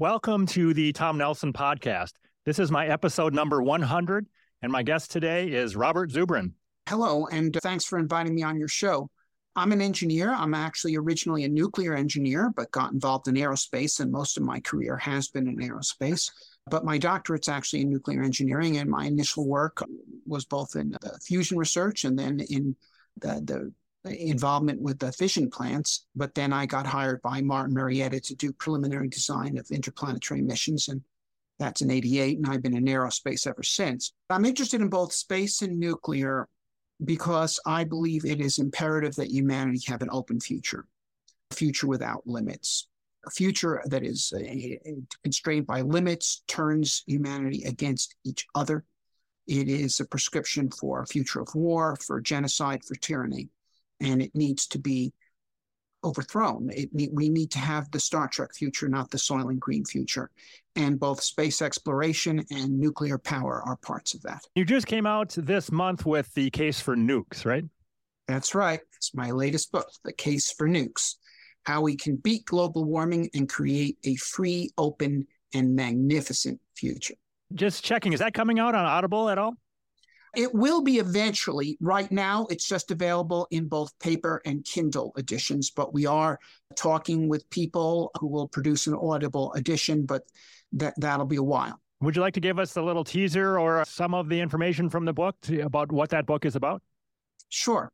Welcome to the Tom Nelson podcast. This is my episode number 100, and my guest today is Robert Zubrin. Hello, and uh, thanks for inviting me on your show. I'm an engineer. I'm actually originally a nuclear engineer, but got involved in aerospace, and most of my career has been in aerospace. But my doctorate's actually in nuclear engineering, and my initial work was both in uh, fusion research and then in the, the involvement with the fission plants. But then I got hired by Martin Marietta to do preliminary design of interplanetary missions, and that's in 88, and I've been in aerospace ever since. I'm interested in both space and nuclear because I believe it is imperative that humanity have an open future, a future without limits. A future that is uh, constrained by limits turns humanity against each other. It is a prescription for a future of war, for genocide, for tyranny, and it needs to be overthrown. It, we need to have the Star Trek future, not the Soylent Green future. And both space exploration and nuclear power are parts of that. You just came out this month with the case for nukes, right? That's right. It's my latest book, The Case for Nukes How We Can Beat Global Warming and Create a Free, Open, and Magnificent Future. Just checking, is that coming out on Audible at all? It will be eventually. Right now, it's just available in both paper and Kindle editions, but we are talking with people who will produce an Audible edition, but that, that'll be a while. Would you like to give us a little teaser or some of the information from the book to, about what that book is about? Sure.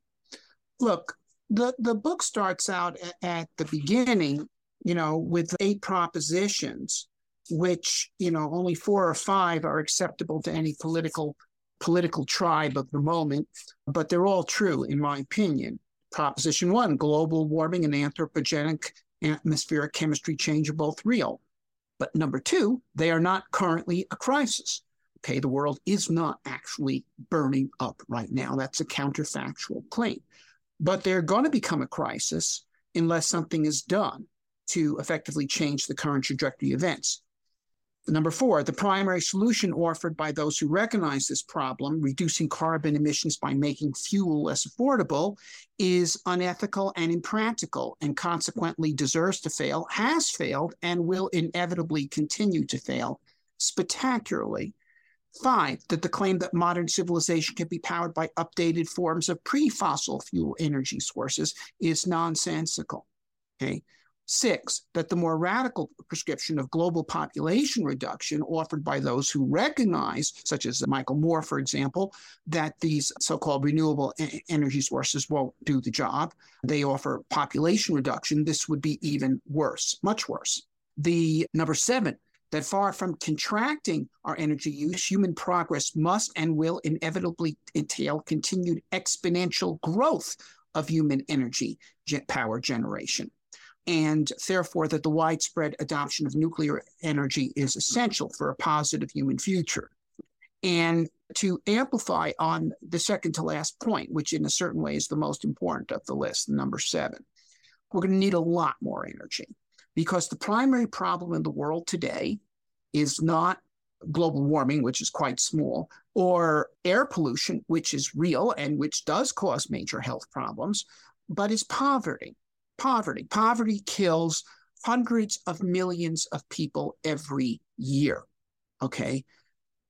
Look, the, the book starts out at the beginning, you know, with eight propositions, which, you know, only four or five are acceptable to any political political tribe of the moment, but they're all true, in my opinion. Proposition one global warming and anthropogenic atmospheric chemistry change are both real. But number two, they are not currently a crisis. Okay, the world is not actually burning up right now. That's a counterfactual claim. But they're going to become a crisis unless something is done to effectively change the current trajectory of events. Number four, the primary solution offered by those who recognize this problem, reducing carbon emissions by making fuel less affordable, is unethical and impractical and consequently deserves to fail, has failed, and will inevitably continue to fail spectacularly. Five, that the claim that modern civilization can be powered by updated forms of pre fossil fuel energy sources is nonsensical. Okay. Six, that the more radical prescription of global population reduction offered by those who recognize, such as Michael Moore, for example, that these so called renewable energy sources won't do the job. They offer population reduction. This would be even worse, much worse. The number seven, that far from contracting our energy use, human progress must and will inevitably entail continued exponential growth of human energy power generation and therefore that the widespread adoption of nuclear energy is essential for a positive human future. And to amplify on the second to last point, which in a certain way is the most important of the list, number seven, we're going to need a lot more energy because the primary problem in the world today is not global warming, which is quite small, or air pollution, which is real and which does cause major health problems, but is poverty poverty. Poverty kills hundreds of millions of people every year. Okay.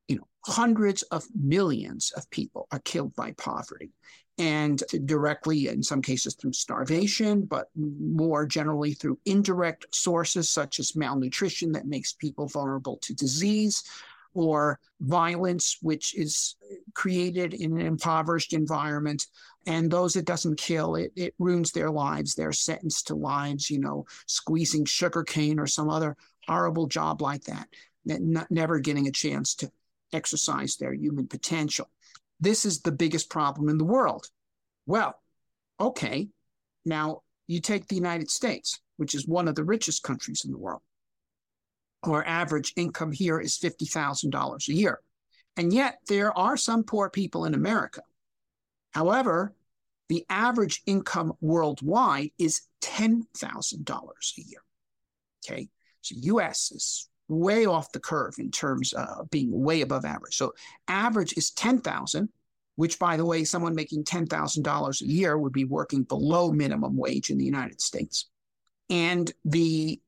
You know, hundreds of millions of people are killed by poverty and directly, in some cases, through starvation, but more generally through indirect sources such as malnutrition that makes people vulnerable to disease or violence, which is created in an impoverished environment and those it doesn't kill it it ruins their lives. They're sentenced to lives you know squeezing sugarcane or some other horrible job like that never getting a chance to exercise their human potential. This is the biggest problem in the world. Well okay now you take the united states which is one of the richest countries in the world our average income here is $50000 a year and yet there are some poor people in america However, the average income worldwide is $10,000 a year. Okay. So US is way off the curve in terms of being way above average. So average is 10,000, which by the way, someone making $10,000 a year would be working below minimum wage in the United States. And the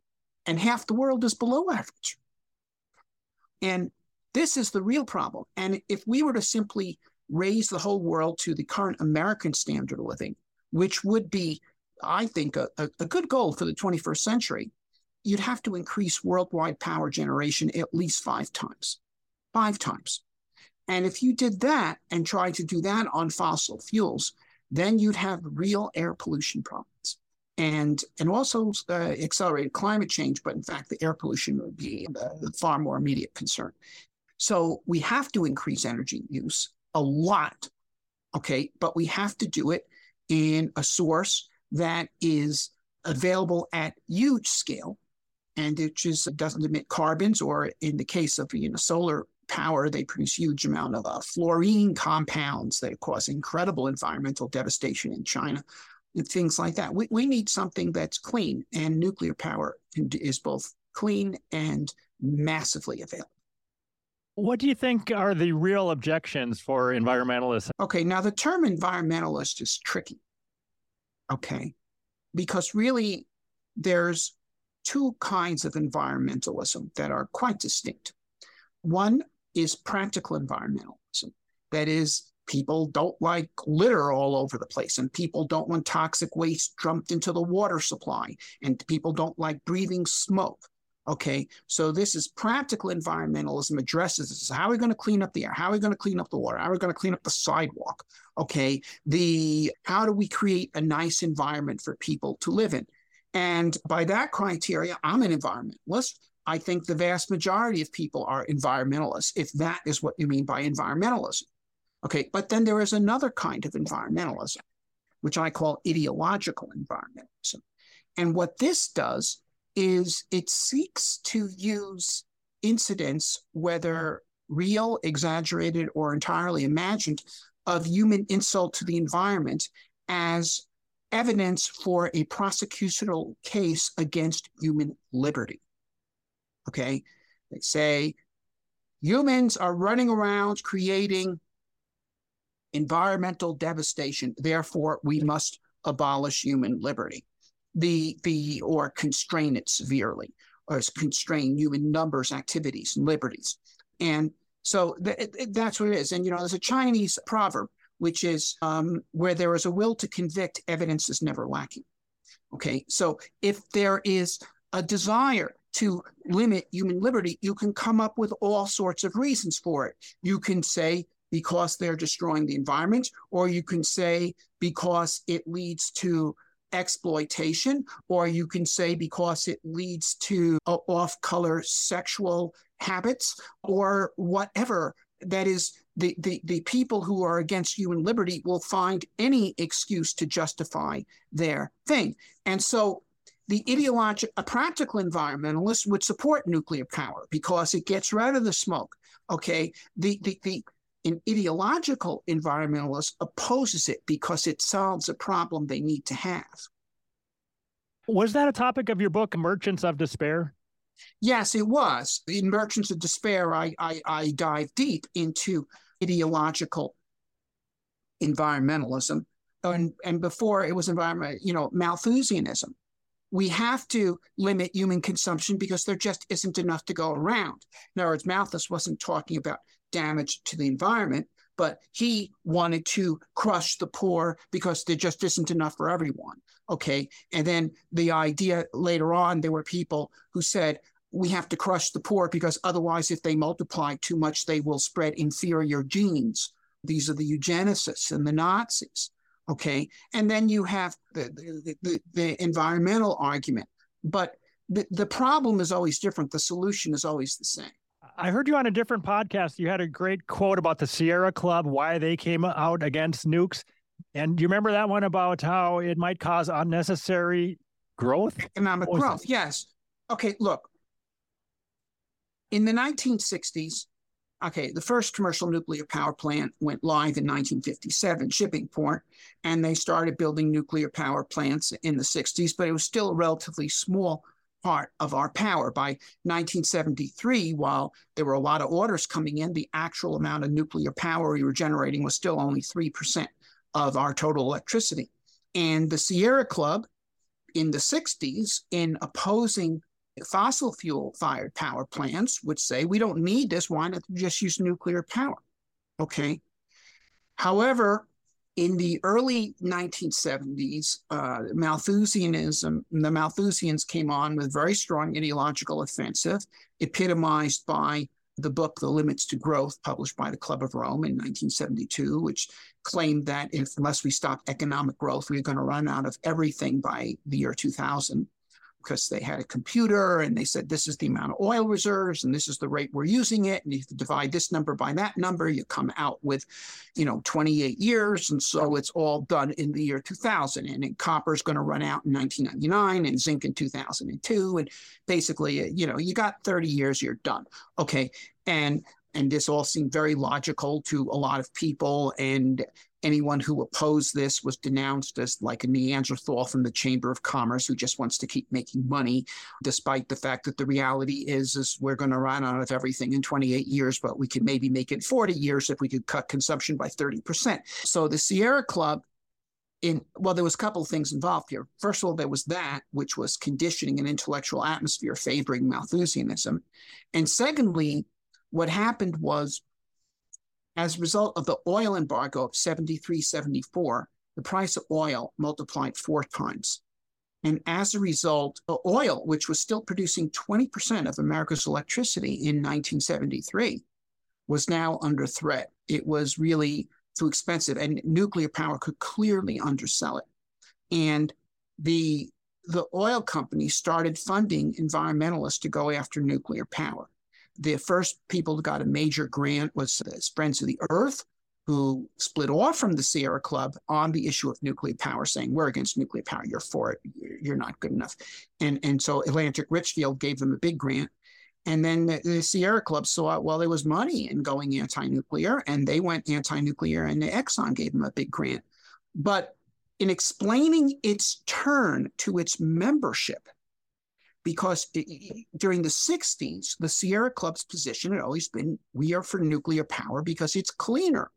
and half the world is below average. And this is the real problem. And if we were to simply raise the whole world to the current American standard of living, which would be, I think, a, a good goal for the 21st century, you'd have to increase worldwide power generation at least five times. Five times. And if you did that and tried to do that on fossil fuels, then you'd have real air pollution problems and and also uh, accelerated climate change. But in fact, the air pollution would be a far more immediate concern. So we have to increase energy use a lot, okay? But we have to do it in a source that is available at huge scale, and it just doesn't emit carbons. Or in the case of you know solar power, they produce huge amount of uh, fluorine compounds that cause incredible environmental devastation in China and things like that. We, we need something that's clean, and nuclear power is both clean and massively available. What do you think are the real objections for environmentalists? Okay, now the term environmentalist is tricky. Okay, because really there's two kinds of environmentalism that are quite distinct. One is practical environmentalism, that is, people don't like litter all over the place, and people don't want toxic waste dumped into the water supply, and people don't like breathing smoke. Okay, so this is practical environmentalism addresses this. How are we going to clean up the air? How are we going to clean up the water? How are we going to clean up the sidewalk? Okay, the how do we create a nice environment for people to live in? And by that criteria, I'm an environmentalist. I think the vast majority of people are environmentalists, if that is what you mean by environmentalism. Okay, but then there is another kind of environmentalism, which I call ideological environmentalism. And what this does is it seeks to use incidents, whether real, exaggerated, or entirely imagined, of human insult to the environment as evidence for a prosecutorial case against human liberty. Okay, they say humans are running around creating environmental devastation, therefore, we must abolish human liberty the the or constrain it severely or constrain human numbers, activities, and liberties. And so th- that's what it is. And you know, there's a Chinese proverb which is um, where there is a will to convict, evidence is never lacking. Okay, so if there is a desire to limit human liberty, you can come up with all sorts of reasons for it. You can say because they're destroying the environment, or you can say because it leads to exploitation, or you can say because it leads to uh, off color sexual habits, or whatever. That is, the, the, the people who are against human liberty will find any excuse to justify their thing. And so the ideological, a practical environmentalist would support nuclear power because it gets rid of the smoke. Okay. The, the, the, an ideological environmentalist opposes it because it solves a problem they need to have. Was that a topic of your book, Merchants of Despair? Yes, it was. In Merchants of Despair, I, I, I dive deep into ideological environmentalism. And, and before it was environment, you know, Malthusianism. We have to limit human consumption because there just isn't enough to go around. In other words, Malthus wasn't talking about damage to the environment, but he wanted to crush the poor because there just isn't enough for everyone. Okay. And then the idea later on, there were people who said, we have to crush the poor because otherwise, if they multiply too much, they will spread inferior genes. These are the eugenicists and the Nazis. Okay. And then you have the, the, the, the environmental argument. But the, the problem is always different. The solution is always the same. I heard you on a different podcast. You had a great quote about the Sierra Club, why they came out against nukes. And do you remember that one about how it might cause unnecessary growth? Economic growth, that? yes. Okay, look. In the 1960s, okay, the first commercial nuclear power plant went live in 1957, Shippingport, and they started building nuclear power plants in the 60s, but it was still a relatively small part of our power. By 1973, while there were a lot of orders coming in, the actual amount of nuclear power we were generating was still only 3% of our total electricity. And the Sierra Club in the 60s, in opposing fossil fuel fired power plants would say, we don't need this. Why not just use nuclear power? Okay. However, in the early 1970s, uh, Malthusianism, the Malthusians came on with very strong ideological offensive, epitomized by the book The Limits to Growth, published by the Club of Rome in 1972, which claimed that if, unless we stop economic growth, we we're going to run out of everything by the year 2000 because they had a computer and they said this is the amount of oil reserves and this is the rate we're using it. And you divide this number by that number. You come out with you know 28 years. And so it's all done in the year 2000 and copper is going to run out in 1999 and zinc in 2002 and basically uh, you know you got 30 years you're done. Okay. And and this all seemed very logical to a lot of people. And anyone who opposed this was denounced as like a Neanderthal from the Chamber of Commerce who just wants to keep making money, despite the fact that the reality is is we're going to run out of everything in 28 years, but we could maybe make it 40 years if we could cut consumption by 30%. So the Sierra Club in well there was a couple of things involved here first of all there was that which was conditioning an intellectual atmosphere favoring malthusianism and secondly what happened was as a result of the oil embargo of 73, 74, the price of oil multiplied four times. And as a result, oil, which was still producing 20% of America's electricity in 1973, was now under threat. It was really too expensive, and nuclear power could clearly undersell it. And the the oil companies started funding environmentalists to go after nuclear power the first people who got a major grant was uh, Friends of the Earth, who split off from the Sierra Club on the issue of nuclear power, saying we're against nuclear power, you're for it, you're not good enough, and and so Atlantic Richfield gave them a big grant, and then the, the Sierra Club saw well there was money in going anti-nuclear, and they went anti-nuclear, and Exxon gave them a big grant, but in explaining its turn to its membership because it, during the 60s, the Sierra Club's position had always been we are for nuclear power because it's cleaner.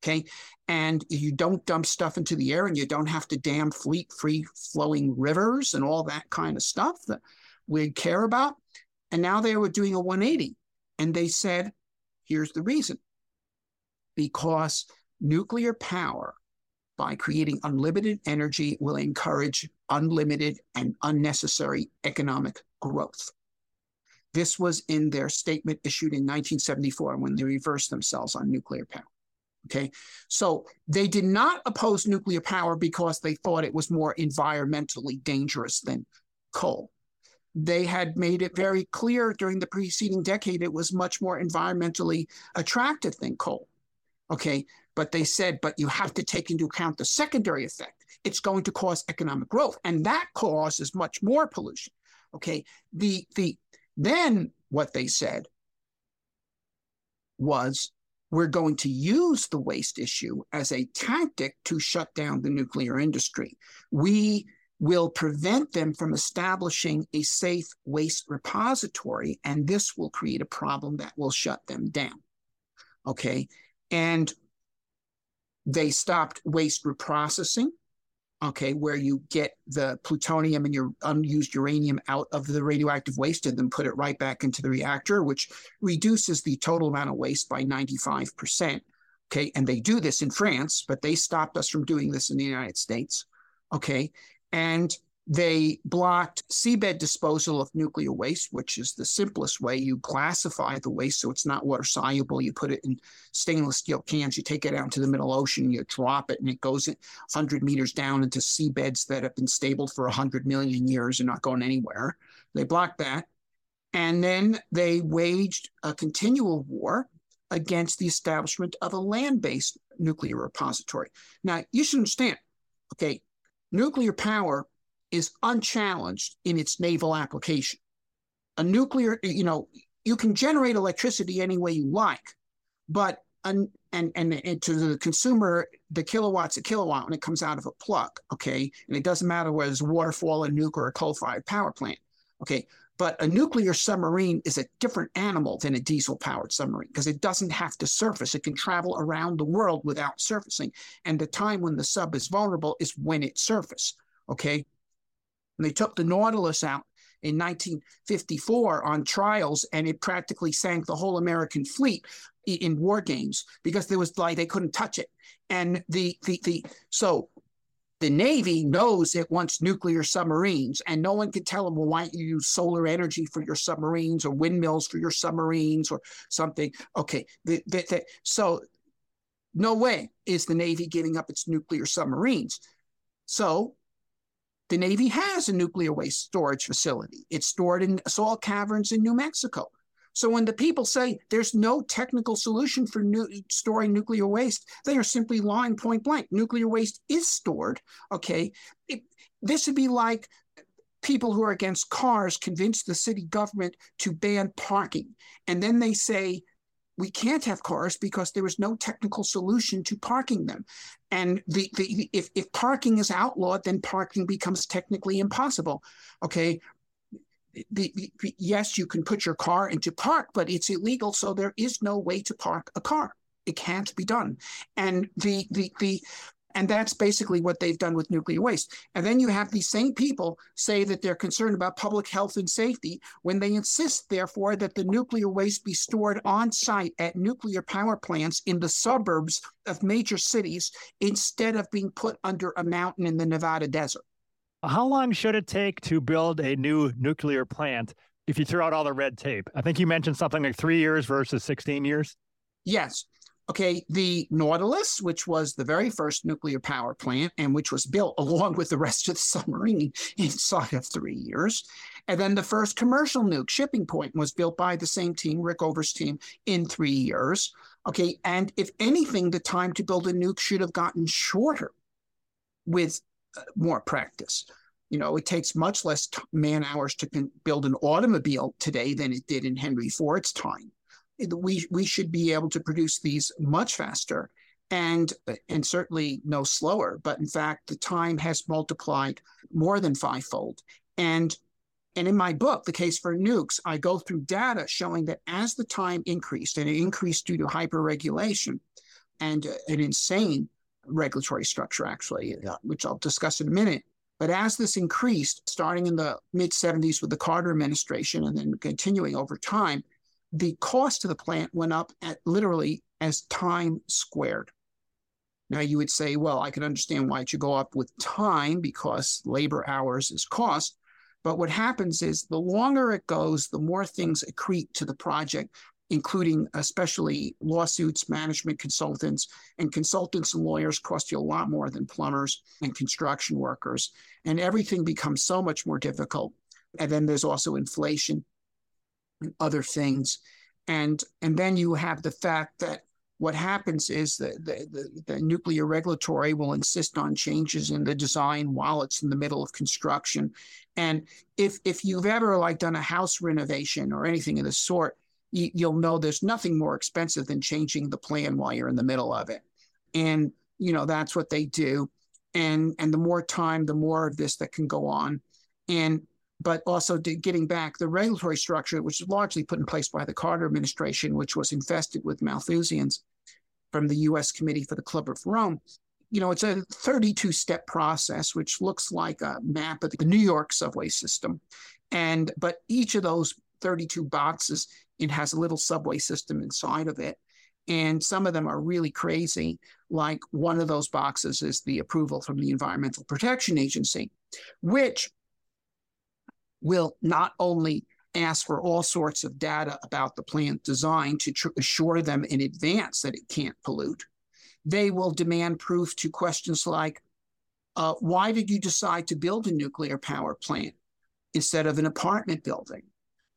Okay. And you don't dump stuff into the air and you don't have to dam fleet free flowing rivers and all that kind of stuff that we care about. And now they were doing a 180. And they said, here's the reason because nuclear power by creating unlimited energy will encourage unlimited and unnecessary economic growth. This was in their statement issued in 1974 when they reversed themselves on nuclear power. Okay, so they did not oppose nuclear power because they thought it was more environmentally dangerous than coal. They had made it very clear during the preceding decade it was much more environmentally attractive than coal. Okay, but they said, but you have to take into account the secondary effect. It's going to cause economic growth, and that causes much more pollution. Okay. The the then what they said was we're going to use the waste issue as a tactic to shut down the nuclear industry. We will prevent them from establishing a safe waste repository, and this will create a problem that will shut them down. Okay. And they stopped waste reprocessing, okay, where you get the plutonium and your unused uranium out of the radioactive waste and then put it right back into the reactor, which reduces the total amount of waste by 95%. Okay, and they do this in France, but they stopped us from doing this in the United States. Okay, and they blocked seabed disposal of nuclear waste, which is the simplest way. You classify the waste so it's not water soluble. You put it in stainless steel cans, you take it out into the middle ocean, you drop it, and it goes 100 meters down into seabeds that have been stable for 100 million years and not going anywhere. They blocked that. And then they waged a continual war against the establishment of a land based nuclear repository. Now, you should understand, okay, nuclear power is unchallenged in its naval application. A nuclear, you know, you can generate electricity any way you like, but and and and to the consumer, the kilowatt's a kilowatt when it comes out of a plug, okay? And it doesn't matter whether it's waterfall, a nuke, or a coal-fired power plant, okay? But a nuclear submarine is a different animal than a diesel-powered submarine because it doesn't have to surface. It can travel around the world without surfacing. And the time when the sub is vulnerable is when it surfaces, okay? And they took the Nautilus out in 1954 on trials, and it practically sank the whole American fleet in war games because there was like they couldn't touch it. And the the the so the Navy knows it wants nuclear submarines, and no one can tell them, well, why don't you use solar energy for your submarines or windmills for your submarines or something? Okay, the, the, the, so no way is the Navy giving up its nuclear submarines. So the Navy has a nuclear waste storage facility. It's stored in salt caverns in New Mexico. So when the people say there's no technical solution for storing nuclear waste, they are simply lying point blank. Nuclear waste is stored. Okay, it, this would be like people who are against cars convince the city government to ban parking, and then they say we can't have cars because there is no technical solution to parking them. And the, the if, if parking is outlawed, then parking becomes technically impossible. Okay. The, the, yes, you can put your car into park, but it's illegal, so there is no way to park a car. It can't be done. And the the the and that's basically what they've done with nuclear waste. And then you have these same people say that they're concerned about public health and safety when they insist, therefore, that the nuclear waste be stored on site at nuclear power plants in the suburbs of major cities instead of being put under a mountain in the Nevada desert. How long should it take to build a new nuclear plant if you throw out all the red tape? I think you mentioned something like three years versus 16 years. Yes. Okay, the Nautilus, which was the very first nuclear power plant and which was built along with the rest of the submarine inside of three years. And then the first commercial nuke, Shippingport, was built by the same team, Rickover's team, in three years. Okay, and if anything, the time to build a nuke should have gotten shorter with uh, more practice. You know, it takes much less man hours to con- build an automobile today than it did in Henry Ford's time we we should be able to produce these much faster and and certainly no slower. But in fact the time has multiplied more than fivefold. And and in my book the case for nukes i go through data showing that as the time increased and it increased due to hyperregulation and uh, an insane regulatory structure actually uh, which i'll discuss in a minute. But as this increased starting in the mid 70s with the carter administration and then continuing over time the cost of the plant went up at literally as time squared. Now you would say, well, I can understand why it should go up with time because labor hours is cost. But what happens is the longer it goes, the more things accrete to the project, including especially lawsuits, management consultants, and consultants and lawyers cost you a lot more than plumbers and construction workers. And everything becomes so much more difficult. And then there's also inflation and other things. And, and then you have the fact that what happens is that the, the, the, nuclear regulatory will insist on changes in the design while it's in the middle of construction. And if if you've ever like done a house renovation or anything of the sort, you, you'll know there's nothing more expensive than changing the plan while you're in the middle of it. And you know that's what they do. And and the more time, the more of this that can go on. And but also getting back the regulatory structure, which was largely put in place by the Carter administration, which was infested with Malthusians from the U.S. Committee for the Club of Rome. You know, it's a 32 step process, which looks like a map of the New York subway system. And, but each of those 32 boxes, it has a little subway system inside of it. And some of them are really crazy. Like one of those boxes is the approval from the Environmental Protection Agency, which will not only ask for all sorts of data about the plant design to tr- assure them in advance that it can't pollute. They will demand proof to questions like uh, why did you decide to build a nuclear power plant instead of an apartment building?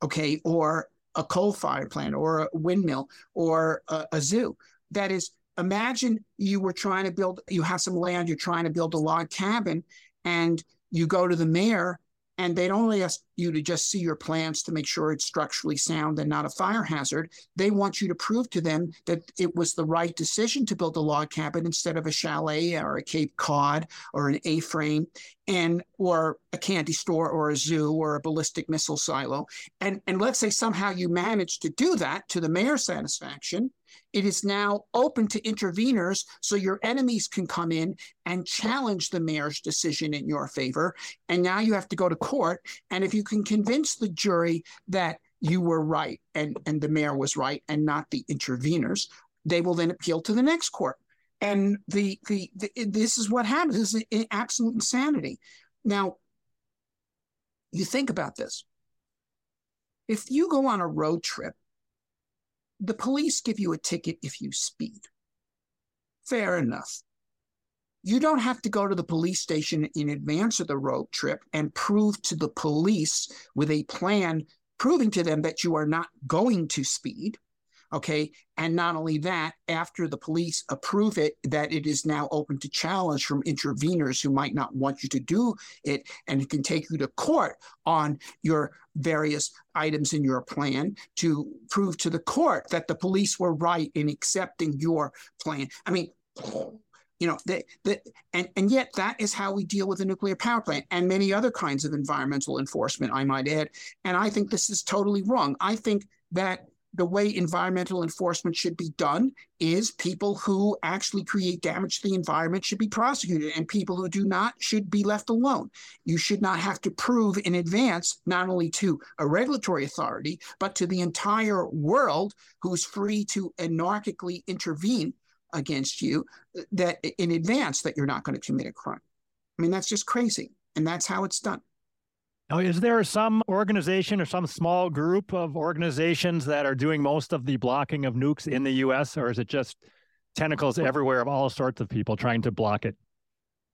Okay, or a coal fired plant, or a windmill, or a, a zoo. That is, imagine you were trying to build, you have some land, you're trying to build a log cabin, and you go to the mayor and they don't only ask you to just see your plans to make sure it's structurally sound and not a fire hazard. They want you to prove to them that it was the right decision to build a log cabin instead of a chalet or a Cape Cod or an A-frame and or a candy store or a zoo or a ballistic missile silo. And and let's say somehow you manage to do that to the mayor's satisfaction It is now open to interveners so your enemies can come in and challenge the mayor's decision in your favor. And now you have to go to court. And if you can convince the jury that you were right and, and the mayor was right and not the interveners, they will then appeal to the next court. And the, the, the this is what happens. This is absolute insanity. Now, you think about this. If you go on a road trip, the police give you a ticket if you speed. Fair enough. You don't have to go to the police station in advance of the road trip and prove to the police with a plan proving to them that you are not going to speed. Okay. And not only that, after the police approve it, that it is now open to challenge from interveners who might not want you to do it. And it can take you to court on your various items in your plan to prove to the court that the police were right in accepting your plan. I mean, you know, the, the, and, and yet that is how we deal with a nuclear power plant and many other kinds of environmental enforcement, I might add. And I think this is totally wrong. I think that the way environmental enforcement should be done is people who actually create damage to the environment should be prosecuted and people who do not should be left alone. You should not have to prove in advance, not only to a regulatory authority, but to the entire world who's free to anarchically intervene against you that in advance that you're not going to commit a crime. I mean, that's just crazy. And that's how it's done. Now, is there some organization or some small group of organizations that are doing most of the blocking of nukes in the U.S., or is it just tentacles everywhere of all sorts of people trying to block it?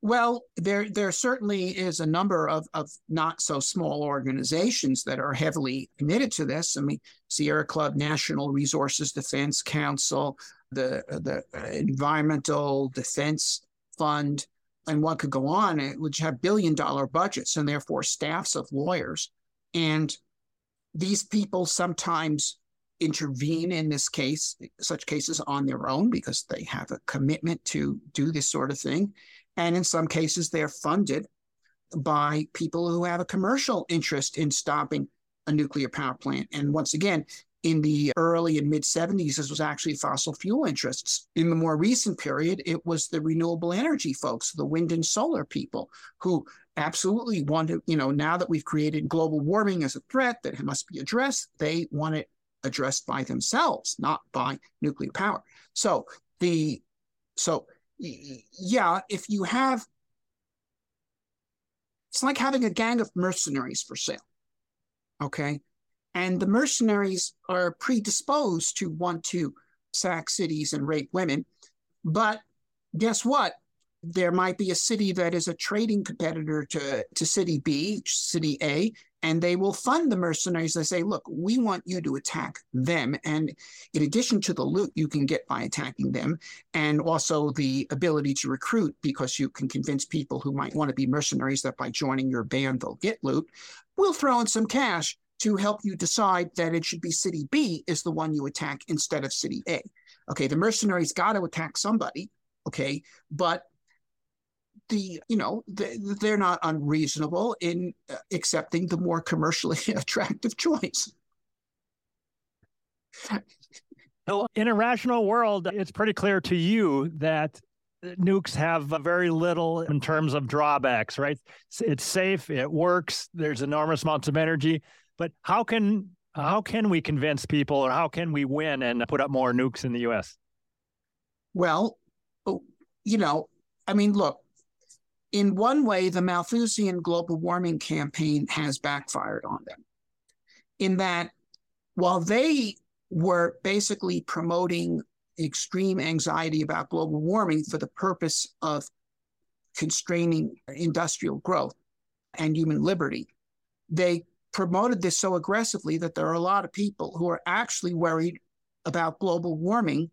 Well, there there certainly is a number of, of not so small organizations that are heavily committed to this. I mean, Sierra Club, National Resources Defense Council, the the Environmental Defense Fund, and one could go on, which have billion dollar budgets and therefore staffs of lawyers. And these people sometimes intervene in this case, such cases on their own because they have a commitment to do this sort of thing. And in some cases, they're funded by people who have a commercial interest in stopping a nuclear power plant. And once again, in the early and mid 70s, this was actually fossil fuel interests. In the more recent period, it was the renewable energy folks, the wind and solar people, who absolutely wanted, you know, now that we've created global warming as a threat that must be addressed, they want it addressed by themselves, not by nuclear power. So the so yeah, if you have it's like having a gang of mercenaries for sale. Okay and the mercenaries are predisposed to want to sack cities and rape women. But guess what? There might be a city that is a trading competitor to, to city B, city A, and they will fund the mercenaries. They say, look, we want you to attack them. And in addition to the loot you can get by attacking them, and also the ability to recruit because you can convince people who might want to be mercenaries that by joining your band, they'll get loot, we'll throw in some cash to help you decide that it should be city B is the one you attack instead of city A. Okay, the mercenaries got to attack somebody, okay, but the you know they're not unreasonable in uh, accepting the more commercially attractive choice. In a rational world, it's pretty clear to you that nukes have very little in terms of drawbacks, right? It's safe, it works, there's enormous amounts of energy. But how can how can we convince people, or how can we win and put up more nukes in the U.S.? Well, you know, I mean, look. In one way, the Malthusian global warming campaign has backfired on them. In that, while they were basically promoting extreme anxiety about global warming for the purpose of constraining industrial growth and human liberty, they promoted this so aggressively that there are a lot of people who are actually worried about global warming,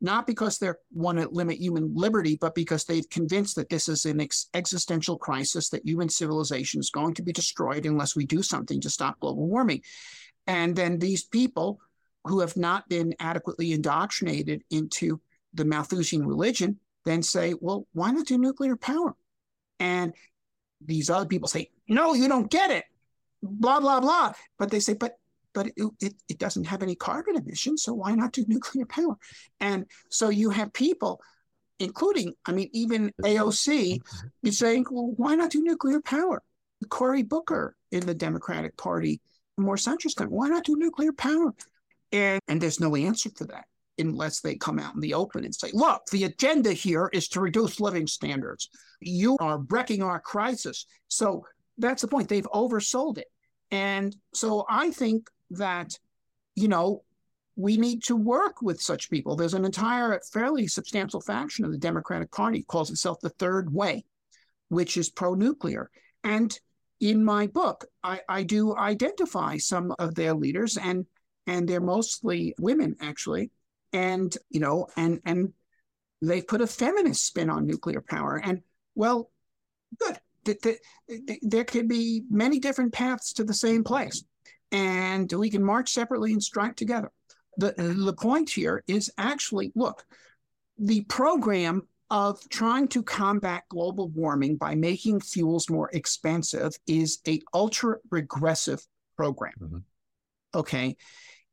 not because they want to limit human liberty, but because they've convinced that this is an ex- existential crisis, that human civilization is going to be destroyed unless we do something to stop global warming. And then these people who have not been adequately indoctrinated into the Malthusian religion then say, well, why not do nuclear power? And these other people say, no, you don't get it blah, blah, blah. But they say, but but it, it, it doesn't have any carbon emissions, so why not do nuclear power? And so you have people, including, I mean, even AOC, is saying, well, why not do nuclear power? Cory Booker in the Democratic Party, more centrist, why not do nuclear power? And, and there's no answer for that unless they come out in the open and say, look, the agenda here is to reduce living standards. You are wrecking our crisis. So that's the point. They've oversold it. And so I think that, you know, we need to work with such people. There's an entire, fairly substantial faction of the Democratic Party calls itself the Third Way, which is pro nuclear. And in my book, I, I do identify some of their leaders, and and they're mostly women, actually. And you know, and and they've put a feminist spin on nuclear power. And well, good. There could be many different paths to the same place and we can march separately and strike together. The, the point here is actually look, the program of trying to combat global warming by making fuels more expensive is a ultra regressive program. Mm-hmm. Okay.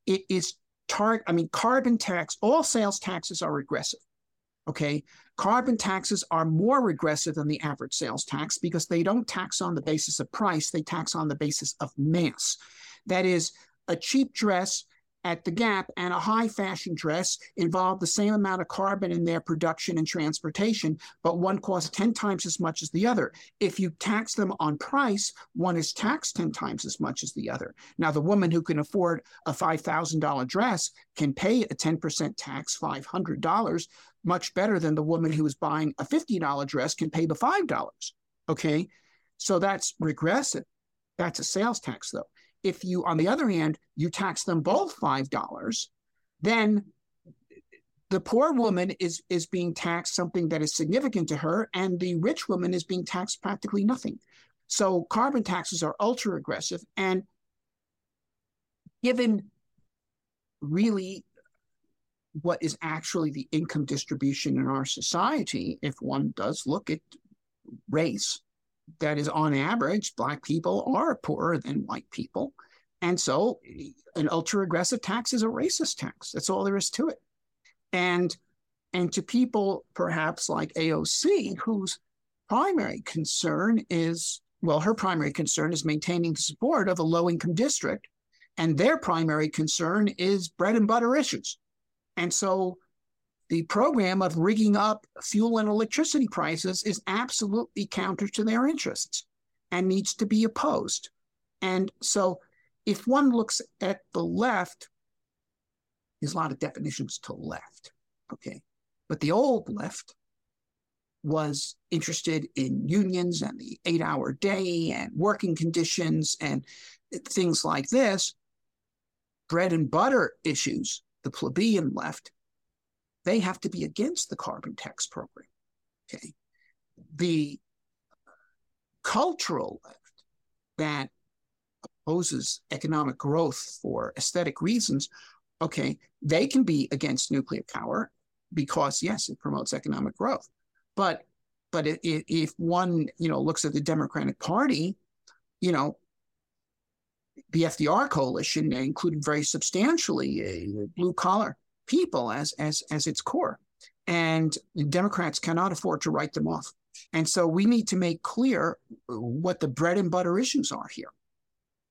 It is target, I mean, carbon tax, all sales taxes are regressive. Okay. Carbon taxes are more regressive than the average sales tax because they don't tax on the basis of price, they tax on the basis of mass. That is, a cheap dress at the Gap and a high fashion dress involve the same amount of carbon in their production and transportation, but one costs 10 times as much as the other. If you tax them on price, one is taxed 10 times as much as the other. Now, the woman who can afford a $5,000 dress can pay a 10% tax, $500, much better than the woman who is buying a $50 dress can pay the $5. Okay. So that's regressive. That's a sales tax, though. If you, on the other hand, you tax them both $5, then the poor woman is is being taxed something that is significant to her and the rich woman is being taxed practically nothing. So carbon taxes are ultra aggressive and given really what is actually the income distribution in our society if one does look at race that is on average, black people are poorer than white people. And so an ultra aggressive tax is a racist tax. That's all there is to it. And and to people perhaps like AOC, whose primary concern is, well, her primary concern is maintaining the support of a low income district. And their primary concern is bread and butter issues. And so the program of rigging up fuel and electricity prices is absolutely counter to their interests and needs to be opposed. And so, if one looks at the left, there's a lot of definitions to left. Okay. But the old left was interested in unions and the eight hour day and working conditions and things like this. Bread and butter issues, the plebeian left they have to be against the carbon tax program. Okay. The cultural left that opposes economic growth for aesthetic reasons, okay, they can be against nuclear power because yes, it promotes economic growth. But but if, one you know looks at the Democratic Party, you know, the FDR coalition included very substantially blue collar people as as as its core. And democrats cannot afford to write them off. And so we need to make clear what the bread and butter issues are here.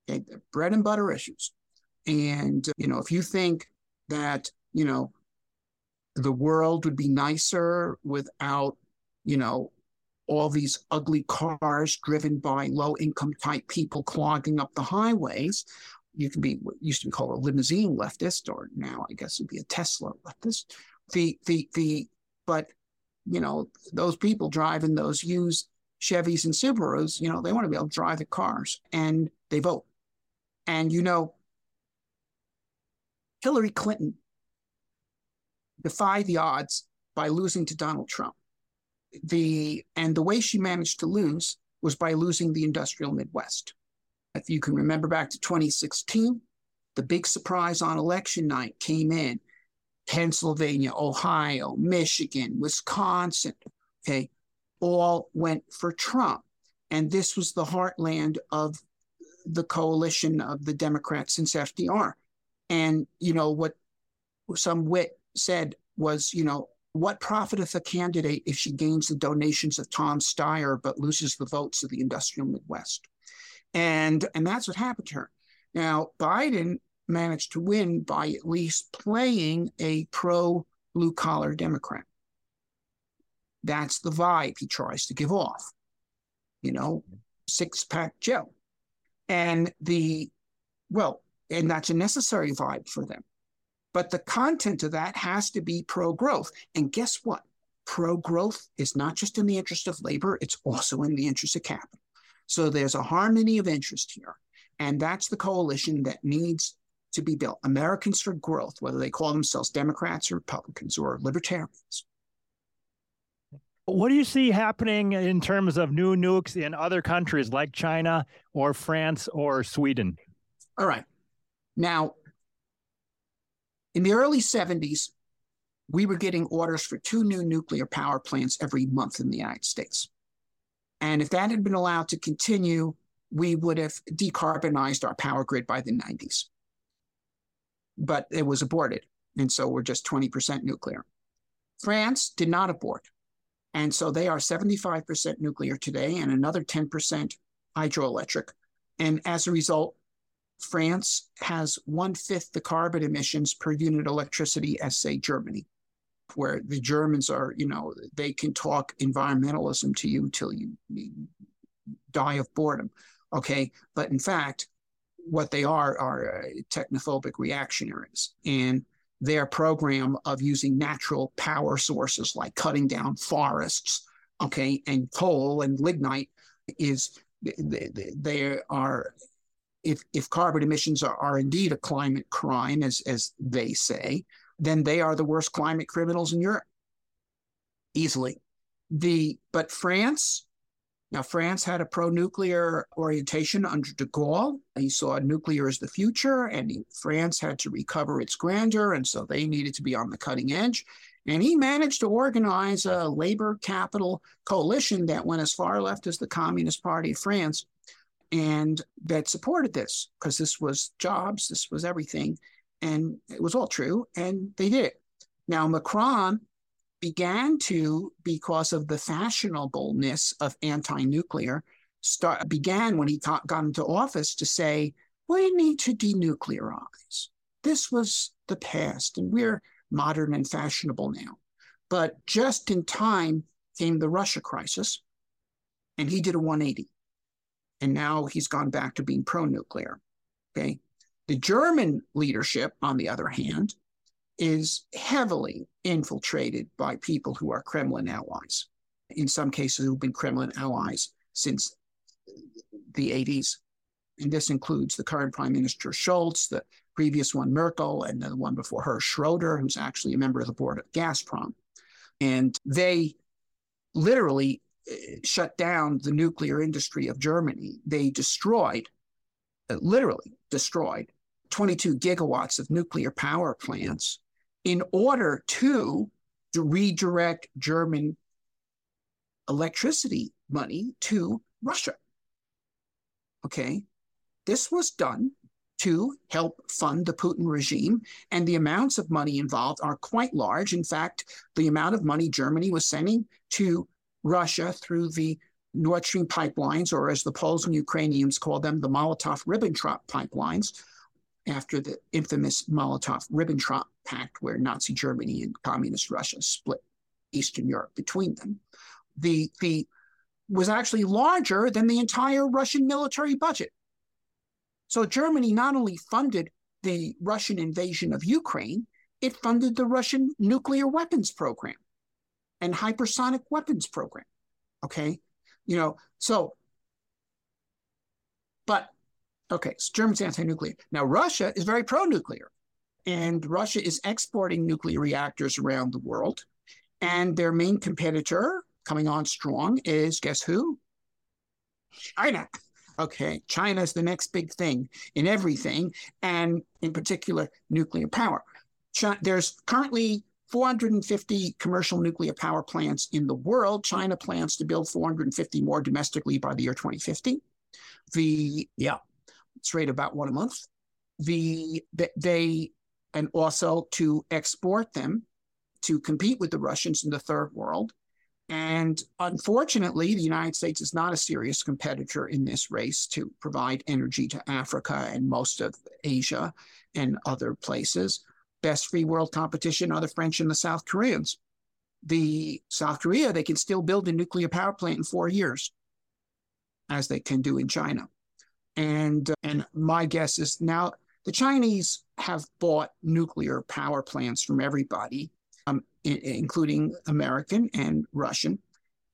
Okay the bread and butter issues. And you know if you think that you know the world would be nicer without you know all these ugly cars driven by low income type people clogging up the highways you can be what used to be called a limousine leftist, or now I guess it'd be a Tesla leftist. The the the but you know those people driving those used Chevys and Subarus, you know they want to be able to drive the cars, and they vote. And you know, Hillary Clinton defied the odds by losing to Donald Trump. The and the way she managed to lose was by losing the industrial Midwest. If you can remember back to 2016, the big surprise on election night came in Pennsylvania, Ohio, Michigan, Wisconsin, okay, all went for Trump. And this was the heartland of the coalition of the Democrats since FDR. And, you know, what some wit said was, you know, what profiteth a candidate if she gains the donations of Tom Steyer but loses the votes of the industrial Midwest? And and that's what happened to her. Now, Biden managed to win by at least playing a pro blue collar Democrat. That's the vibe he tries to give off. You know, six pack Joe. And the, well, and that's a necessary vibe for them. But the content of that has to be pro growth. And guess what? Pro growth is not just in the interest of labor, it's also in the interest of capital. So there's a harmony of interest here. And that's the coalition that needs to be built. Americans for growth, whether they call themselves Democrats or Republicans or libertarians. What do you see happening in terms of new nukes in other countries like China or France or Sweden? All right. Now, in the early 70s, we were getting orders for two new nuclear power plants every month in the United States. And if that had been allowed to continue, we would have decarbonized our power grid by the 90s. But it was aborted. And so we're just 20% nuclear. France did not abort. And so they are 75% nuclear today and another 10% hydroelectric. And as a result, France has one fifth the carbon emissions per unit electricity as, say, Germany, where the Germans are, you know, they can talk environmentalism to you till you, die of boredom. Okay. But in fact, what they are are technophobic reactionaries. And their program of using natural power sources like cutting down forests, okay, and coal and lignite is they are if if carbon emissions are, are indeed a climate crime as as they say, then they are the worst climate criminals in Europe. Easily. The but France now, France had a pro nuclear orientation under de Gaulle. He saw nuclear as the future, and he, France had to recover its grandeur, and so they needed to be on the cutting edge. And he managed to organize a labor capital coalition that went as far left as the Communist Party of France and that supported this because this was jobs, this was everything. And it was all true, and they did it. Now, Macron began to, because of the fashionableness of anti-nuclear, start began when he got, got into office to say, we need to denuclearize. This was the past, and we're modern and fashionable now. But just in time came the Russia crisis, and he did a 180. And now he's gone back to being pro nuclear. Okay. The German leadership, on the other hand, is heavily infiltrated by people who are Kremlin allies. In some cases, who've been Kremlin allies since the 80s. And this includes the current Prime Minister Scholz, the previous one Merkel, and the one before her Schroeder, who's actually a member of the board of Gazprom. And they literally uh, shut down the nuclear industry of Germany. They destroyed, uh, literally destroyed, 22 gigawatts of nuclear power plants in order to, to redirect German electricity money to Russia. Okay. This was done to help fund the Putin regime, and the amounts of money involved are quite large. In fact, the amount of money Germany was sending to Russia through the Nord Stream pipelines, or as the Poles and Ukrainians call them, the Molotov Ribbentrop pipelines, after the infamous Molotov Ribbentrop Pact, where Nazi Germany and Communist Russia split Eastern Europe between them, the, the was actually larger than the entire Russian military budget. So Germany not only funded the Russian invasion of Ukraine, it funded the Russian nuclear weapons program and hypersonic weapons program. Okay. You know, so, but Okay, so Germany's anti-nuclear. Now Russia is very pro-nuclear, and Russia is exporting nuclear reactors around the world. And their main competitor coming on strong is guess who? China. Okay, China is the next big thing in everything, and in particular, nuclear power. China, there's currently 450 commercial nuclear power plants in the world. China plans to build 450 more domestically by the year 2050. The yeah, its rate about one a month. The they and also to export them to compete with the Russians in the third world. And unfortunately, the United States is not a serious competitor in this race to provide energy to Africa and most of Asia and other places. Best free world competition are the French and the South Koreans. The South Korea, they can still build a nuclear power plant in four years, as they can do in China. And and my guess is now the Chinese have bought nuclear power plants from everybody, um, I- including American and Russian,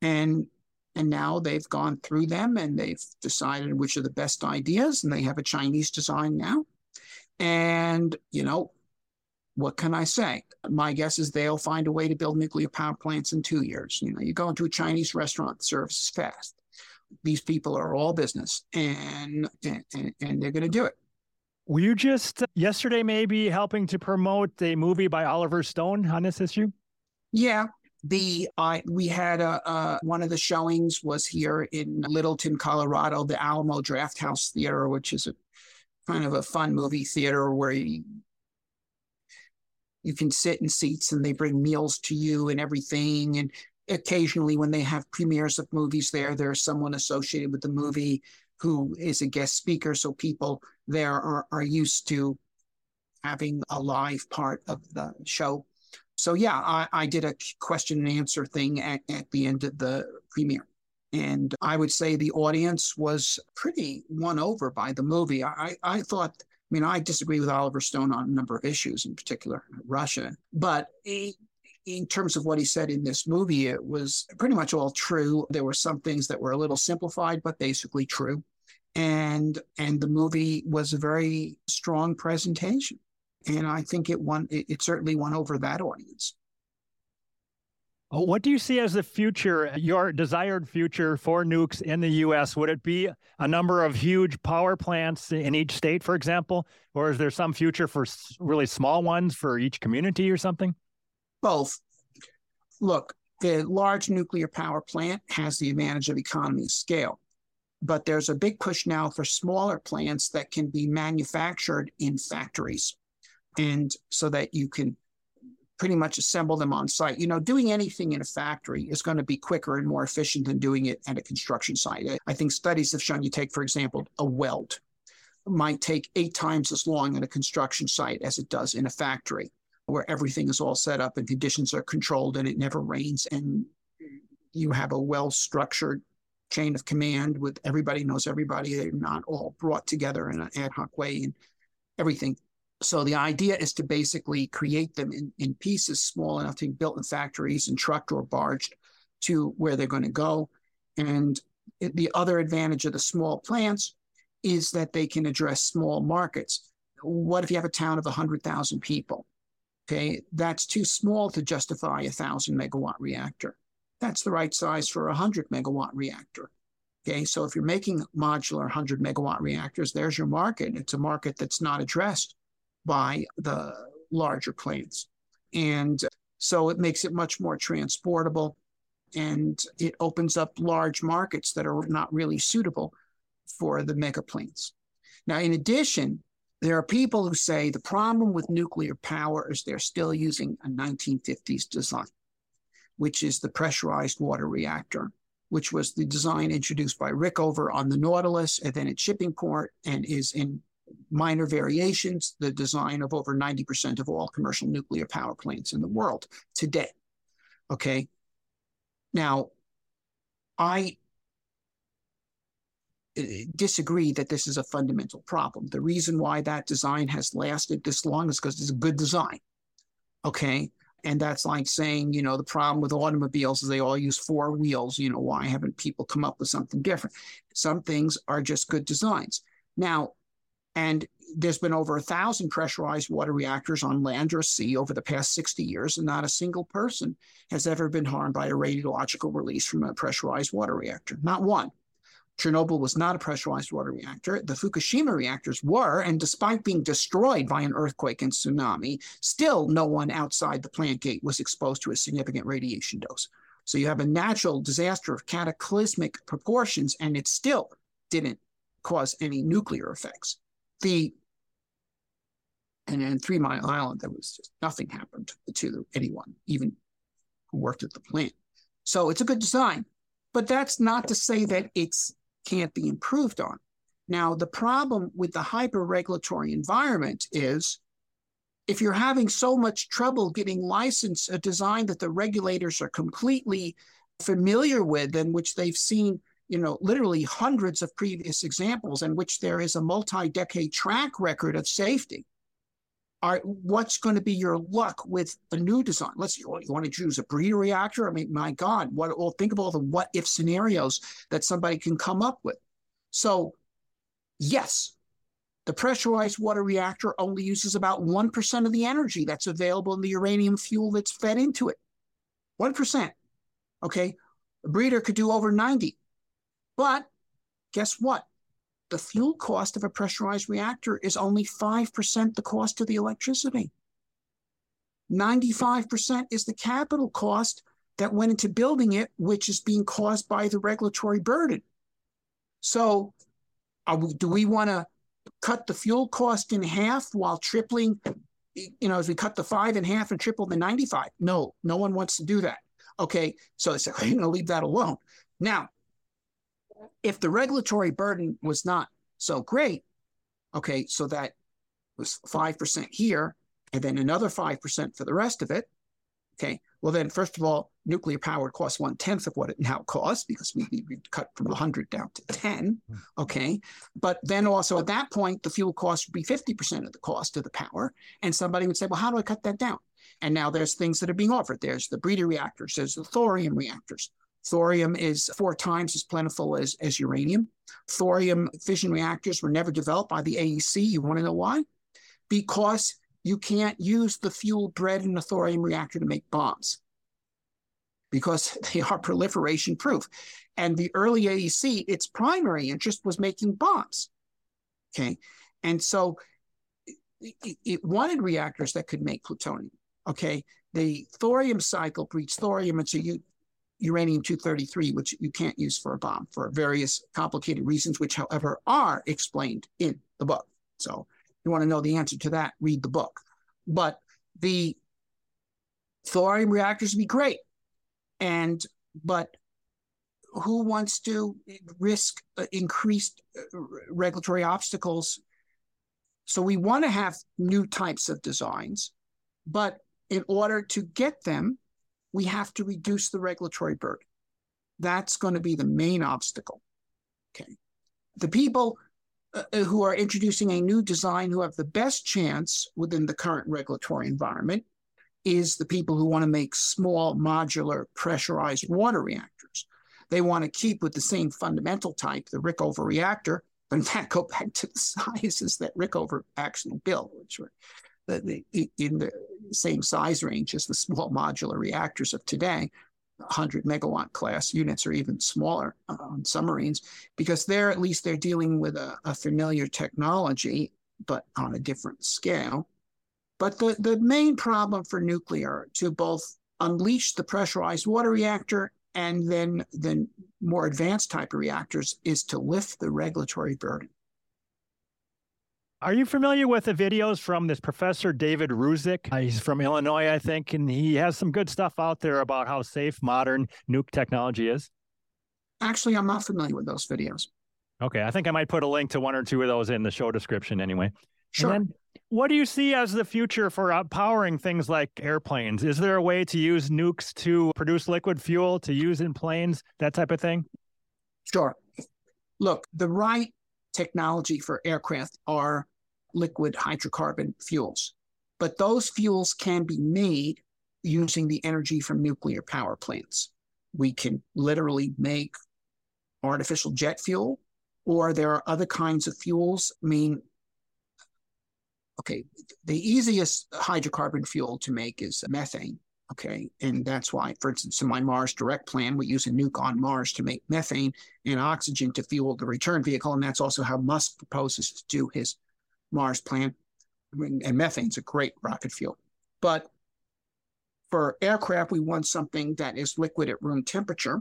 and and now they've gone through them and they've decided which are the best ideas, and they have a Chinese design now. And you know, what can I say? My guess is they'll find a way to build nuclear power plants in two years. You know, you go into a Chinese restaurant, serves fast. These people are all business, and and, and they're going to do it. Were you just uh, yesterday maybe helping to promote a movie by Oliver Stone on this issue? Yeah, the I we had a, uh, one of the showings was here in Littleton, Colorado, the Alamo Drafthouse Theater, which is a kind of a fun movie theater where you, you can sit in seats and they bring meals to you and everything. And occasionally, when they have premieres of movies there, there's someone associated with the movie who is a guest speaker. So people there are, are used to having a live part of the show. So yeah, I, I did a question and answer thing at, at the end of the premiere. And I would say the audience was pretty won over by the movie. I, I thought, I mean, I disagree with Oliver Stone on a number of issues, in particular Russia, but in terms of what he said in this movie, it was pretty much all true. There were some things that were a little simplified, but basically true. And and the movie was a very strong presentation. And I think it won it, it certainly won over that audience. Oh, what do you see as the future, your desired future for nukes in the U.S.? Would it be a number of huge power plants in each state, for example? Or is there some future for really small ones for each community or something? Both. Look, the large nuclear power plant has the advantage of economy of scale, but there's a big push now for smaller plants that can be manufactured in factories. And so that you can pretty much assemble them on site. You know, doing anything in a factory is going to be quicker and more efficient than doing it at a construction site. I think studies have shown you take, for example, a weld might take eight times as long at a construction site as it does in a factory where everything is all set up and conditions are controlled and it never rains and you have a well structured chain of command with everybody knows everybody they're not all brought together in an ad hoc way and everything. So the idea is to basically create them in, in pieces small enough to be built in factories and trucked or barged to where they're going to go. And the other advantage of the small plants is that they can address small markets. What if you have a town of 100000 people Okay, that's too small to justify a thousand megawatt reactor. That's the right size for a hundred megawatt reactor. Okay, so if you're making modular 100 megawatt reactors, there's your market. It's a market that's not addressed by the larger plants. And so it makes it much more transportable and it opens up large markets that are not really suitable for the mega plants. Now, in addition, there are people who say the problem with nuclear power is they're still using a 1950s design, which is the pressurized water reactor, which was the design introduced by Rickover on the Nautilus and then at Shippingport and is in minor variations the design of over 90% of all commercial nuclear power plants in the world today. Okay. Now, I Uh, disagree that this is a fundamental problem. The reason why that design has lasted this long is because it's a good design. Okay. And that's like saying, you know, the problem with automobiles is they all use four wheels. You know, why haven't people come up with something different? Some things are just good designs. Now, and there's been over a thousand pressurized water reactors on land or sea over the past 60 years, and not a single person has ever been harmed by a radiological release from a pressurized water reactor. Not one. Chernobyl was not a pressurized water reactor. The Fukushima reactors were, and despite being destroyed by an earthquake and tsunami, still no one outside the plant gate was exposed to a significant radiation dose. So you have a natural disaster of cataclysmic proportions, and it still didn't cause any nuclear effects. The and in Three Mile Island, there was just nothing happened to anyone, even who worked at the plant. So it's a good design, but that's not to say that it's can't be improved on. Now, the problem with the hyper regulatory environment is if you're having so much trouble getting licensed a design that the regulators are completely familiar with and which they've seen you know literally hundreds of previous examples in which there is a multi-decade track record of safety are what's going to be your luck with a new design let's oh, you want to choose a breeder reactor i mean my god what well think of all the what if scenarios that somebody can come up with so yes the pressurized water reactor only uses about 1% of the energy that's available in the uranium fuel that's fed into it. 1%. Okay. A breeder could do over 90. But guess what? The fuel cost of a pressurized reactor is only 5% the cost of the electricity. 95% is the capital cost that went into building it, which is being caused by the regulatory burden. So, we, do we want to cut the fuel cost in half while tripling, you know, as we cut the five in half and triple the 95. No, no one wants to do that. Okay, so I said, I'm going to leave that alone. Now, if the regulatory burden was not so great, okay, so that was 5% here and then another 5% for the rest of it, okay, well, then, first of all, nuclear power costs one tenth of what it now costs because we, we cut from 100 down to 10. Hmm. Okay. But then also at that point, the fuel cost would be 50% of the cost of the power. And somebody would say, well, how do I cut that down? And now there's things that are being offered. There's the breeder reactors, there's the thorium reactors. Thorium is four times as plentiful as, as uranium. Thorium fission reactors were never developed by the AEC. You want to know why? Because you can't use the fuel bred in a thorium reactor to make bombs because they are proliferation proof. And the early AEC, its primary interest was making bombs. Okay. And so it, it wanted reactors that could make plutonium. Okay. The thorium cycle breeds thorium into u- uranium 233, which you can't use for a bomb for various complicated reasons, which, however, are explained in the book. So you want to know the answer to that, read the book. But the thorium reactors would be great. And, but who wants to risk uh, increased uh, regulatory obstacles? So we want to have new types of designs, but in order to get them, we have to reduce the regulatory burden. That's going to be the main obstacle. Okay. The people uh, uh, who are introducing a new design who have the best chance within the current regulatory environment is the people who want to make small modular pressurized water reactors. They want to keep with the same fundamental type, the Rickover reactor, but in fact go back to the sizes that Rickover actually built, which were the, the, in the same size range as the small modular reactors of today. 100 megawatt class units or even smaller on submarines because there at least they're dealing with a, a, familiar technology but on a different scale but the, the main problem for nuclear to both unleash the pressurized water reactor and then the more advanced type of reactors is to lift the regulatory burden are you familiar with the videos from this professor David Ruzic? Uh, he's from Illinois, I think, and he has some good stuff out there about how safe modern nuke technology is. Actually, I'm not familiar with those videos. Okay, I think I might put a link to one or two of those in the show description anyway. Sure. Then, what do you see as the future for powering things like airplanes? Is there a way to use nukes to produce liquid fuel to use in planes, that type of thing? Sure. Look, the right technology for aircraft are liquid hydrocarbon fuels. But those fuels can be made using the energy from nuclear power plants. We can literally make artificial jet fuel, or there are other kinds of fuels. I mean, okay, the easiest hydrocarbon fuel to make is methane. Okay. And that's why, for instance, in my Mars Direct plan, we use a nuke on Mars to make methane and oxygen to fuel the return vehicle. And that's also how Musk proposes to do his Mars plan. And methane's a great rocket fuel. But for aircraft, we want something that is liquid at room temperature.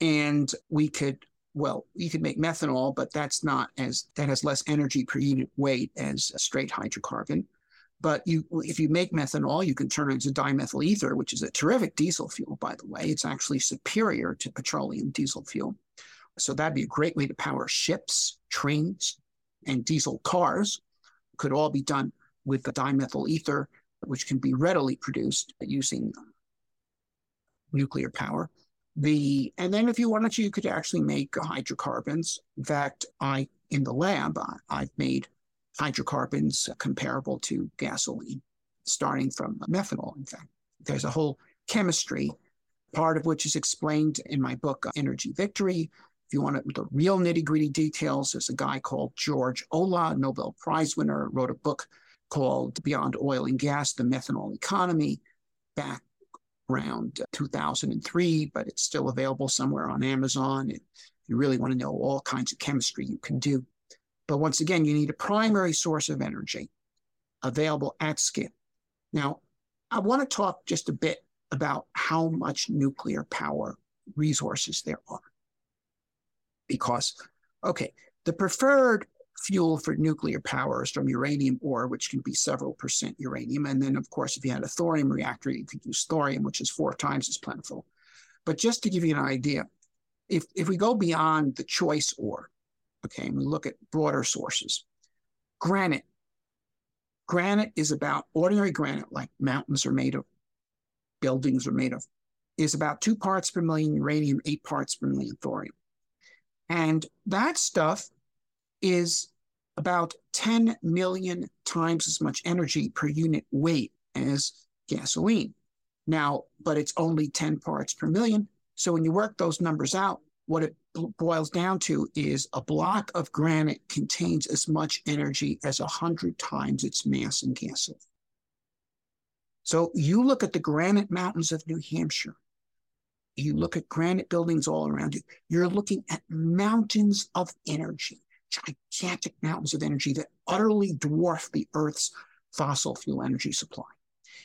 And we could well, you could make methanol, but that's not as that has less energy per unit weight as a straight hydrocarbon. But you, if you make methanol, you can turn it into dimethyl ether, which is a terrific diesel fuel, by the way. It's actually superior to petroleum diesel fuel. So that'd be a great way to power ships, trains, and diesel cars. Could all be done with the dimethyl ether, which can be readily produced using nuclear power. The and then if you wanted to, you could actually make hydrocarbons. In fact, I in the lab I've made hydrocarbons comparable to gasoline, starting from methanol. In fact, there's a whole chemistry, part of which is explained in my book uh, Energy Victory. If you want the real nitty gritty details, there's a guy called George Olah, Nobel Prize winner, wrote a book called Beyond Oil and Gas: The Methanol Economy, back around uh, 2003, but it's still available somewhere on Amazon. If you really want to know all kinds of chemistry, you can do. But once again, you need a primary source of energy available at scale. Now, I want to talk just a bit about how much nuclear power resources there are. Because, okay, the preferred fuel for nuclear power is from uranium ore, which can be several percent uranium. And then, of course, if you had a thorium reactor, you could use thorium, which is four times as plentiful. But just to give you an idea, if, if we go beyond the choice ore, okay, and we look at broader sources, granite. Granite is about ordinary granite, like mountains are made of, buildings are made of, is about two parts per million uranium, eight parts per million thorium. And that stuff is about 10 million times as much energy per unit weight as gasoline. Now, but it's only 10 parts per million. So when you work those numbers out, what it boils down to is a block of granite contains as much energy as 100 times its mass in gasoline. So you look at the granite mountains of New Hampshire, you look at granite buildings all around you, you're looking at mountains of energy gigantic mountains of energy that utterly dwarf the Earth's fossil fuel energy supply.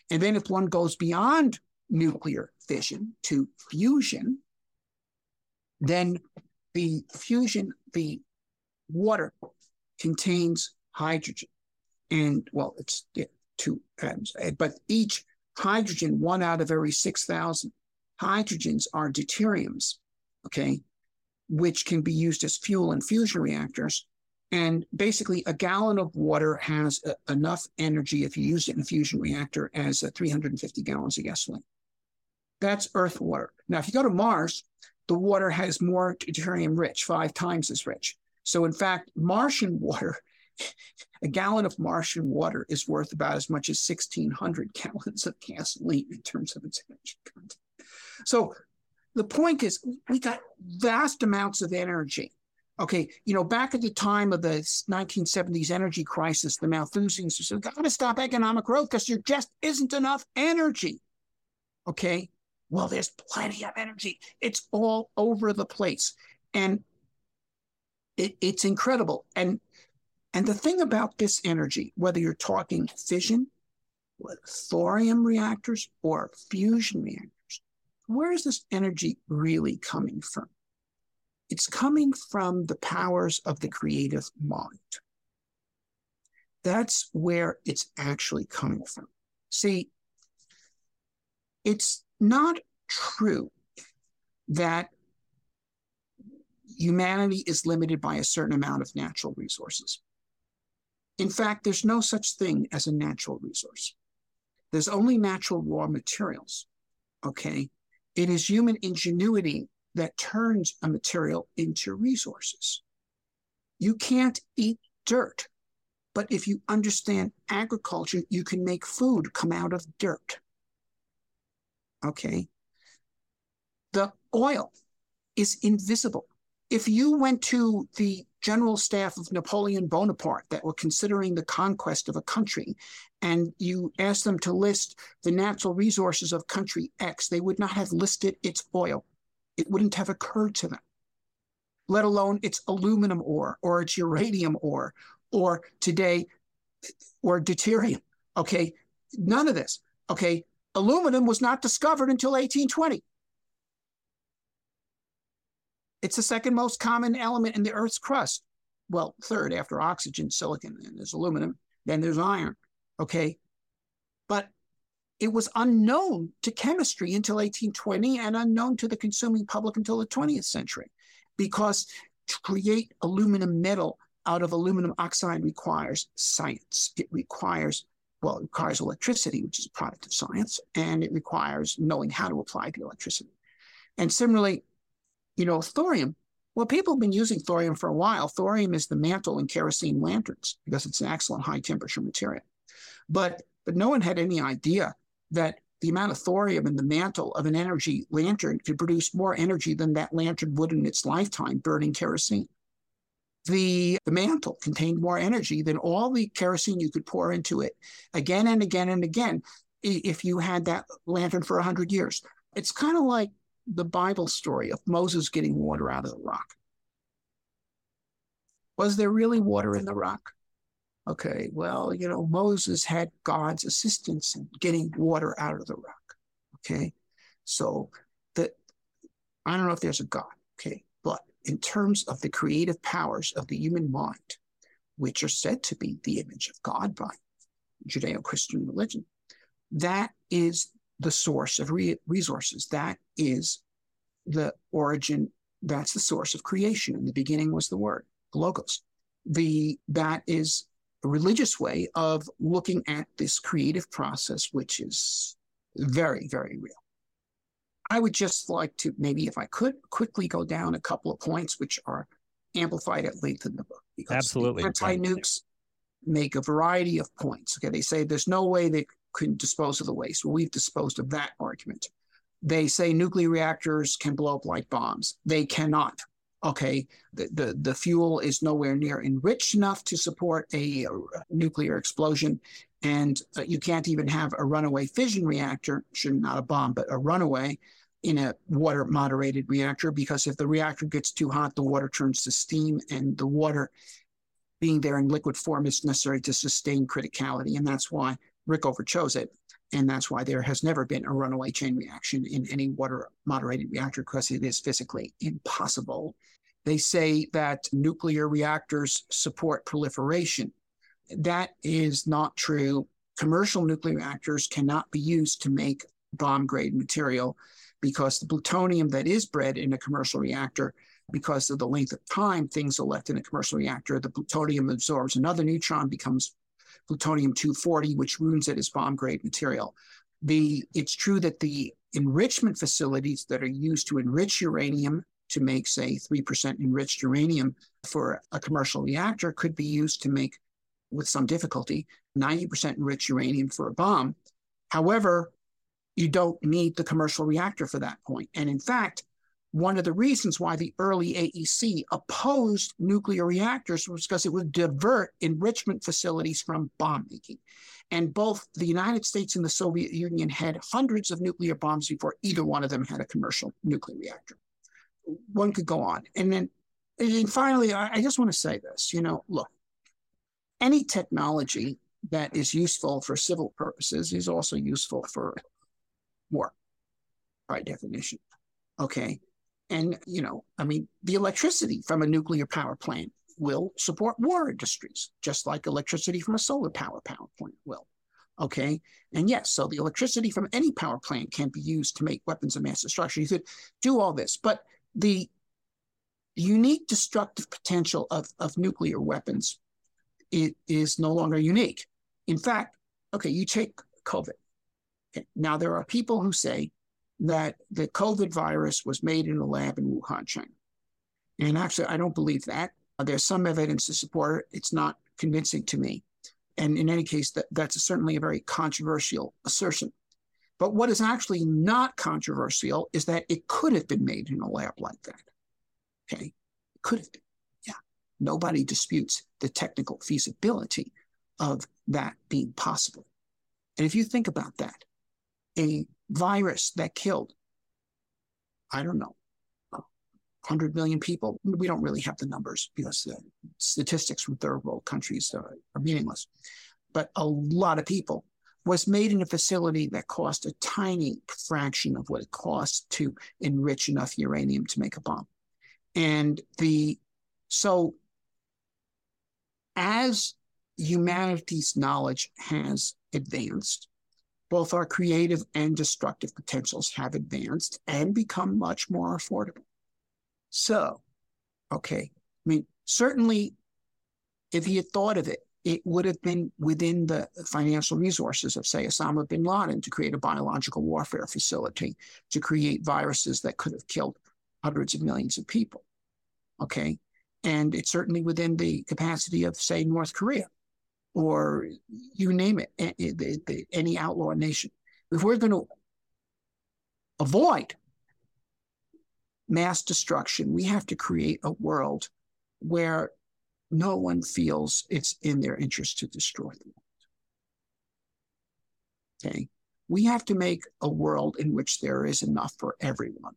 And then if one goes beyond nuclear fission to fusion, then the fusion, the water contains hydrogen. And well, it's two atoms, but each hydrogen, one out of every 6,000 hydrogens are deuteriums. Okay which can be used as fuel in fusion reactors. And basically, a gallon of water has a, enough energy, if you use it in a fusion reactor, as a 350 gallons of gasoline. That's Earth water. Now, if you go to Mars, the water has more deuterium rich, five times as rich. So, in fact, Martian water, a gallon of Martian water is worth about as much as 1,600 gallons of gasoline in terms of its energy content. So, the point is we got vast amounts of energy. Okay, you know, back at the time of the 1970s energy crisis, the Malthusians said, "We got to stop economic growth because there just isn't enough energy." Okay, well, there's plenty of energy. It's all over the place, and it, it's incredible. And and the thing about this energy, whether you're talking fission, thorium reactors, or fusion reactors where is this energy really coming from? It's coming from the powers of the creative mind. That's where it's actually coming from. See, it's not true that humanity is limited by a certain amount of natural resources. In fact, there's no such thing as a natural resource. There's only natural raw materials. Okay. It is human ingenuity that turns a material into resources. You can't eat dirt, but if you understand agriculture, you can make food come out of dirt. Okay. The oil is invisible. If you went to the general staff of Napoleon Bonaparte that were considering the conquest of a country, and you asked them to list the natural resources of country X, they would not have listed its oil. It wouldn't have occurred to them, let alone its aluminum ore or its uranium ore or today or deuterium. Okay, none of this. Okay, aluminum was not discovered until 1820. It's the second most common element in the Earth's crust. Well, third after oxygen, silicon, and there's aluminum, then there's iron. Okay. But it was unknown to chemistry until 1820 and unknown to the consuming public until the 20th century because to create aluminum metal out of aluminum oxide requires science. It requires, well, it requires electricity, which is a product of science, and it requires knowing how to apply the electricity. And similarly, you know, thorium. Well, people have been using thorium for a while. Thorium is the mantle in kerosene lanterns because it's an excellent high temperature material. But but no one had any idea that the amount of thorium in the mantle of an energy lantern could produce more energy than that lantern would in its lifetime burning kerosene. The, the mantle contained more energy than all the kerosene you could pour into it again and again and again if you had that lantern for 100 years. It's kind of like the Bible story of Moses getting water out of the rock. Was there really water in the rock? Okay, well, you know, Moses had God's assistance in getting water out of the rock. Okay, so that I don't know if there's a God. Okay, in terms of the creative powers of the human mind, which are said to be the image of God by Judeo Christian religion, that is the source of re- resources. That is the origin. That's the source of creation. In the beginning was the word, logos. The that is a religious way of looking at this creative process, which is very, very real. I would just like to maybe, if I could, quickly go down a couple of points which are amplified at length in the book. Because Absolutely. Anti nukes make a variety of points. Okay, they say there's no way they can dispose of the waste. Well, we've disposed of that argument. They say nuclear reactors can blow up like bombs. They cannot okay, the, the, the fuel is nowhere near enriched enough to support a, a nuclear explosion. And uh, you can't even have a runaway fission reactor, should not a bomb, but a runaway in a water moderated reactor, because if the reactor gets too hot, the water turns to steam and the water being there in liquid form is necessary to sustain criticality. And that's why Rickover chose it. And that's why there has never been a runaway chain reaction in any water moderated reactor because it is physically impossible. They say that nuclear reactors support proliferation. That is not true. Commercial nuclear reactors cannot be used to make bomb grade material because the plutonium that is bred in a commercial reactor, because of the length of time things are left in a commercial reactor, the plutonium absorbs another neutron, becomes plutonium 240, which ruins it as bomb grade material. The, it's true that the enrichment facilities that are used to enrich uranium to make, say, 3% enriched uranium for a commercial reactor could be used to make, with some difficulty, 90% enriched uranium for a bomb. However, you don't need the commercial reactor for that point. And in fact, one of the reasons why the early AEC opposed nuclear reactors was because it would divert enrichment facilities from bomb making. And both the United States and the Soviet Union had hundreds of nuclear bombs before either one of them had a commercial nuclear reactor. One could go on. And then and finally, I, I just want to say this you know, look, any technology that is useful for civil purposes is also useful for war by definition. Okay. And, you know, I mean, the electricity from a nuclear power plant will support war industries, just like electricity from a solar power power plant will. Okay. And yes, so the electricity from any power plant can be used to make weapons of mass destruction. You could do all this, but the unique destructive potential of, of nuclear weapons it is no longer unique. In fact, okay, you take COVID. Now, there are people who say that the COVID virus was made in a lab in Wuhan, China. And actually, I don't believe that. There's some evidence to support it. It's not convincing to me. And in any case, that, that's certainly a very controversial assertion. But what is actually not controversial is that it could have been made in a lab like that. Okay. It could have been. Yeah. Nobody disputes the technical feasibility of that being possible. And if you think about that, a virus that killed, I don't know, 100 million people. We don't really have the numbers because the statistics from third world countries are, are meaningless. But a lot of people was made in a facility that cost a tiny fraction of what it costs to enrich enough uranium to make a bomb. And the so as humanity's knowledge has advanced, both our creative and destructive potentials have advanced and become much more affordable. So, okay, I mean, certainly if he had thought of it, it would have been within the financial resources of, say, Osama bin Laden to create a biological warfare facility, to create viruses that could have killed hundreds of millions of people. Okay. And it's certainly within the capacity of, say, North Korea or you name it, any outlaw nation. If we're going to avoid mass destruction, we have to create a world where no one feels it's in their interest to destroy the world. Okay. We have to make a world in which there is enough for everyone.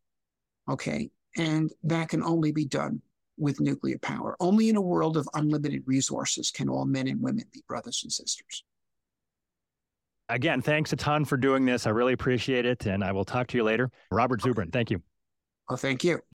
Okay. And that can only be done with nuclear power. Only in a world of unlimited resources can all men and women be brothers and sisters. Again, thanks a ton for doing this. I really appreciate it. And I will talk to you later. Robert Zubrin, thank you. Well, thank you.